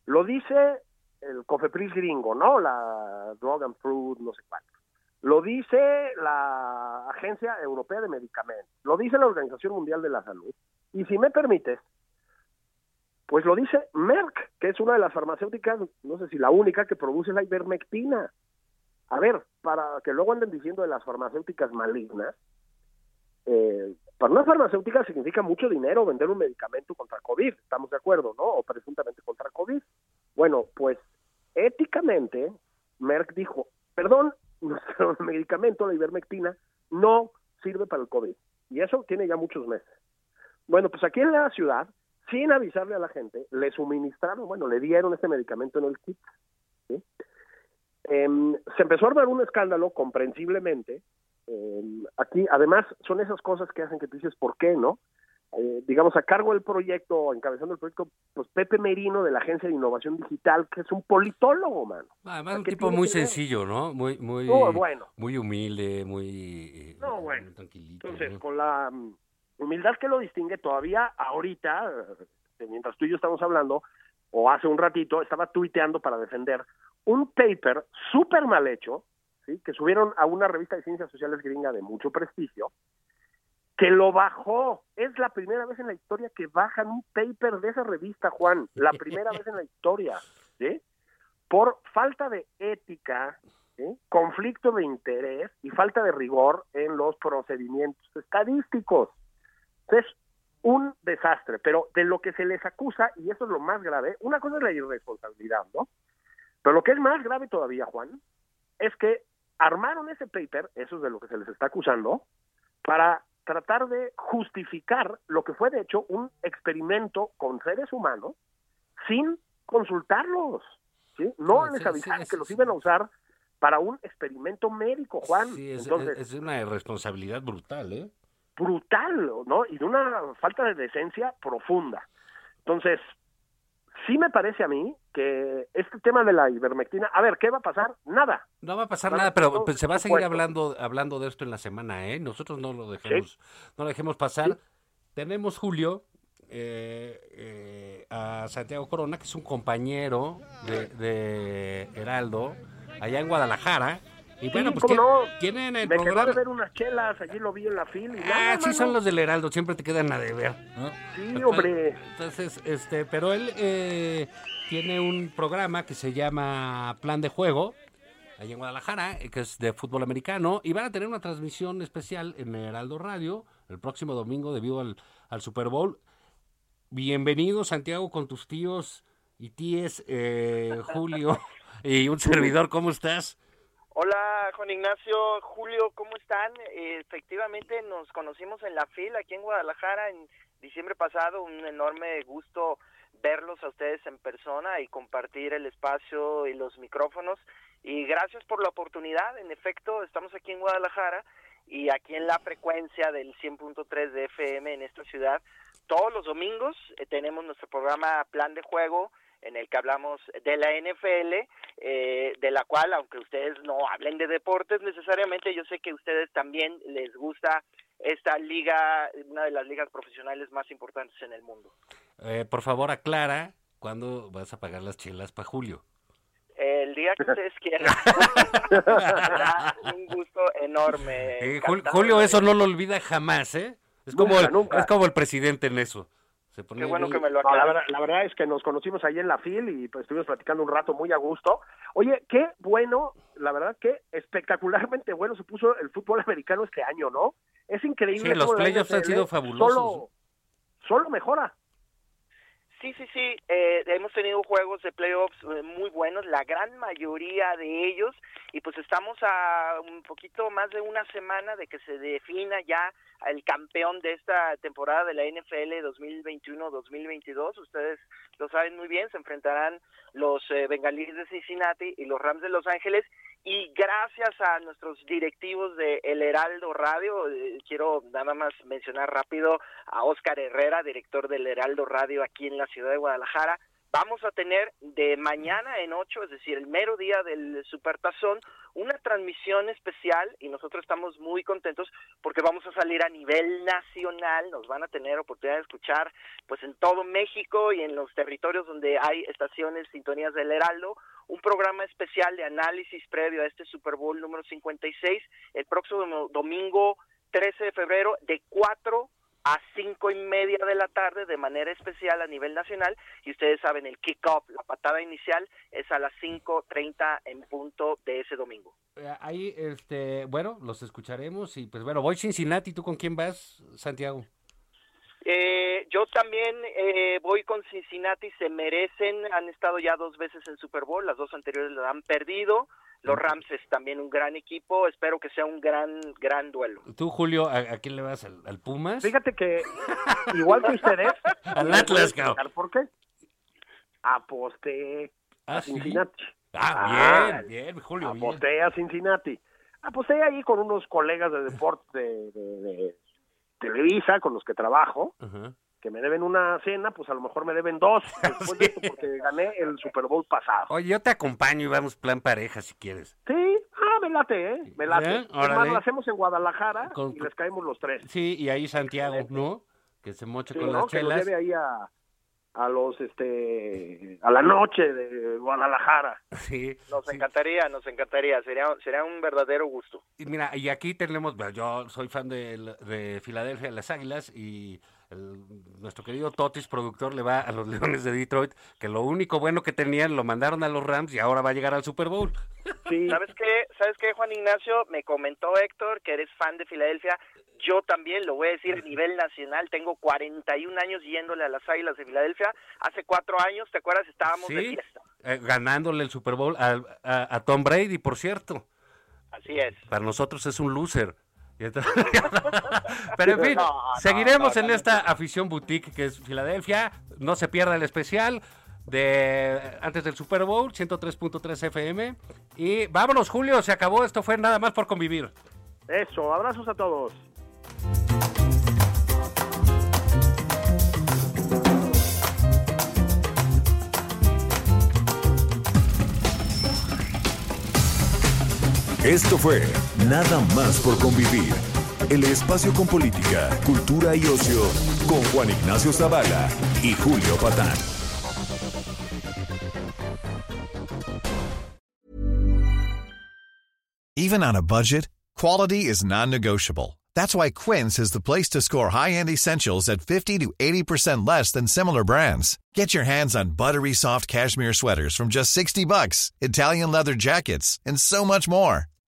Lo dice el Cofepris gringo, ¿no? La Drug and Fruit, no sé cuánto. Lo dice la Agencia Europea de Medicamentos, lo dice la Organización Mundial de la Salud. Y si me permites, pues lo dice Merck, que es una de las farmacéuticas, no sé si la única, que produce la ivermectina. A ver, para que luego anden diciendo de las farmacéuticas malignas, eh, para una farmacéutica significa mucho dinero vender un medicamento contra COVID, estamos de acuerdo, ¿no? O presuntamente contra COVID. Bueno, pues éticamente, Merck dijo, perdón, [LAUGHS] nuestro medicamento, la ivermectina, no sirve para el COVID. Y eso tiene ya muchos meses. Bueno, pues aquí en la ciudad sin avisarle a la gente, le suministraron, bueno, le dieron este medicamento en el kit. Em, se empezó a armar un escándalo, comprensiblemente. Em, aquí, además, son esas cosas que hacen que tú dices, ¿por qué no? Eh, digamos, a cargo del proyecto, encabezando el proyecto, pues Pepe Merino de la Agencia de Innovación Digital, que es un politólogo, mano. Además, un tipo muy sencillo, ¿no? Muy, muy, bueno. muy humilde, muy, no, bueno. tranquilito. Entonces, con la humildad que lo distingue todavía ahorita, eh, mientras tú y yo estamos hablando, o hace un ratito, estaba tuiteando para defender un paper súper mal hecho, ¿sí? que subieron a una revista de ciencias sociales gringa de mucho prestigio, que lo bajó. Es la primera vez en la historia que bajan un paper de esa revista, Juan. La primera vez en la historia, ¿sí? Por falta de ética, conflicto de interés y falta de rigor en los procedimientos estadísticos. Es un desastre, pero de lo que se les acusa, y eso es lo más grave, una cosa es la irresponsabilidad, ¿no? Pero lo que es más grave todavía, Juan, es que armaron ese paper, eso es de lo que se les está acusando, para tratar de justificar lo que fue de hecho un experimento con seres humanos sin consultarlos, ¿sí? No les avisaron que los iban a usar para un experimento médico, Juan. Sí, es, Entonces, es una irresponsabilidad brutal, ¿eh? Brutal, ¿no? Y de una falta de decencia profunda. Entonces, sí me parece a mí que este tema de la ivermectina, a ver, ¿qué va a pasar? Nada. No va a pasar nada, pero pues, se va a seguir hablando hablando de esto en la semana, ¿eh? Nosotros no lo dejemos, no lo dejemos pasar. Tenemos Julio eh, eh, a Santiago Corona, que es un compañero de, de Heraldo allá en Guadalajara y bueno, pues tienen el Me programa. de ver unas chelas, allí lo vi en la fila. ah, sí, son los del Heraldo, siempre te quedan a deber. ¿no? Sí, hombre. Entonces, este, pero él eh, tiene un programa que se llama Plan de Juego, allí en Guadalajara, eh, que es de fútbol americano, y van a tener una transmisión especial en Heraldo Radio el próximo domingo debido al, al Super Bowl. Bienvenido, Santiago, con tus tíos y tíes, eh, Julio [LAUGHS] y un servidor, ¿cómo estás? Hola Juan Ignacio, Julio, ¿cómo están? Eh, efectivamente nos conocimos en la fila aquí en Guadalajara en diciembre pasado, un enorme gusto verlos a ustedes en persona y compartir el espacio y los micrófonos. Y gracias por la oportunidad, en efecto estamos aquí en Guadalajara y aquí en la frecuencia del 100.3 de FM en esta ciudad. Todos los domingos eh, tenemos nuestro programa Plan de Juego en el que hablamos de la NFL, eh, de la cual, aunque ustedes no hablen de deportes necesariamente, yo sé que a ustedes también les gusta esta liga, una de las ligas profesionales más importantes en el mundo. Eh, por favor, aclara cuándo vas a pagar las chelas para Julio. El día que ustedes quieran. [LAUGHS] Será un gusto enorme. Eh, Julio, eso no lo olvida jamás, ¿eh? Es como, Nunca, el, nunca. es como el presidente en eso. Se pone Qué bueno muy- que me lo No, la, verdad, la verdad es que nos conocimos ahí en la FIL y pues estuvimos platicando un rato muy a gusto. Oye, qué bueno, la verdad que espectacularmente bueno se puso el fútbol americano este año, ¿no? Es increíble. Sí, los playoffs han sido fabulosos. Solo, solo mejora. Sí, sí, sí. eh, hemos tenido juegos de playoffs eh, muy buenos, la gran mayoría de ellos, y pues estamos a un poquito más de una semana de que se defina ya el campeón de esta temporada de la NFL 2021-2022. Ustedes lo saben muy bien, se enfrentarán los eh, Bengalíes de Cincinnati y los Rams de Los Ángeles. Y gracias a nuestros directivos de El Heraldo Radio, eh, quiero nada más mencionar rápido a Oscar Herrera, director del Heraldo Radio aquí en la ciudad de Guadalajara. Vamos a tener de mañana en 8, es decir, el mero día del Supertazón, una transmisión especial y nosotros estamos muy contentos porque vamos a salir a nivel nacional, nos van a tener oportunidad de escuchar pues en todo México y en los territorios donde hay estaciones, sintonías del Heraldo, un programa especial de análisis previo a este Super Bowl número 56 el próximo domingo 13 de febrero de 4 a cinco y media de la tarde de manera especial a nivel nacional y ustedes saben el kick-off, la patada inicial es a las 5.30 en punto de ese domingo. Eh, Ahí, este, bueno, los escucharemos y pues bueno, voy Cincinnati, ¿tú con quién vas, Santiago? Eh, yo también eh, voy con Cincinnati, se merecen, han estado ya dos veces en Super Bowl, las dos anteriores la han perdido, los Rams es también un gran equipo, espero que sea un gran, gran duelo. ¿Tú, Julio, a, a quién le vas? ¿Al, al Pumas? Fíjate que igual que ustedes. [LAUGHS] Al ¿me puedes Atlas, cabrón. ¿Por qué? Aposté Ah, a ¿sí? Cincinnati. Ah, Ah, bien, bien, Julio, bien. Aposté a Cincinnati. Aposté ahí con unos colegas de deporte de, de- de Televisa con los que trabajo, Ajá. que me deben una cena, pues a lo mejor me deben dos [LAUGHS] después de esto porque gané el Super Bowl pasado. Oye, yo te acompaño y vamos plan pareja si quieres. Sí, ah, me late, ¿eh? Me late. ¿Eh? Es más, Órale. lo hacemos en Guadalajara Con- y les caemos los tres. Sí, y ahí Santiago, ¿no? Que se moche Sí, con ¿no? las Que chelas. lleve ahí a, a los, este, a la noche de Guadalajara. Sí, Nos sí. encantaría, nos encantaría, sería, sería un verdadero gusto. Y mira, y aquí tenemos, yo soy fan de, de Filadelfia, de las Águilas, y el- nuestro querido Totis, productor, le va a los [LAUGHS] Leones de Detroit, que lo único bueno que tenían lo mandaron a los Rams y ahora va a llegar al Super Bowl. [LAUGHS] Sí, ¿Sabes qué? ¿Sabes qué, Juan Ignacio? Me comentó Héctor que eres fan de Filadelfia. Yo también lo voy a decir a nivel nacional. Tengo 41 años yéndole a las Águilas de Filadelfia. Hace cuatro años, ¿te acuerdas? Estábamos de Sí, fiesta. eh, ganándole el Super Bowl a, a- a Tom Brady, por cierto. Así es. Para nosotros es un loser. [LAUGHS] Pero en fin, No, no, seguiremos no, en esta afición boutique que es Filadelfia. No se pierda el especial de antes del Super Bowl, 103.3 FM. Y vámonos, Julio, se acabó. Esto fue nada más por convivir. eso, abrazos a todos. Esto fue Nada más por convivir. El espacio con política, cultura y ocio con Juan Ignacio Zavala y Julio Patán. Even on a budget, quality is non-negotiable. That's why Quince is the place to score high-end essentials at 50 to 80% less than similar brands. Get your hands on buttery soft cashmere sweaters from just 60 bucks, Italian leather jackets, and so much more.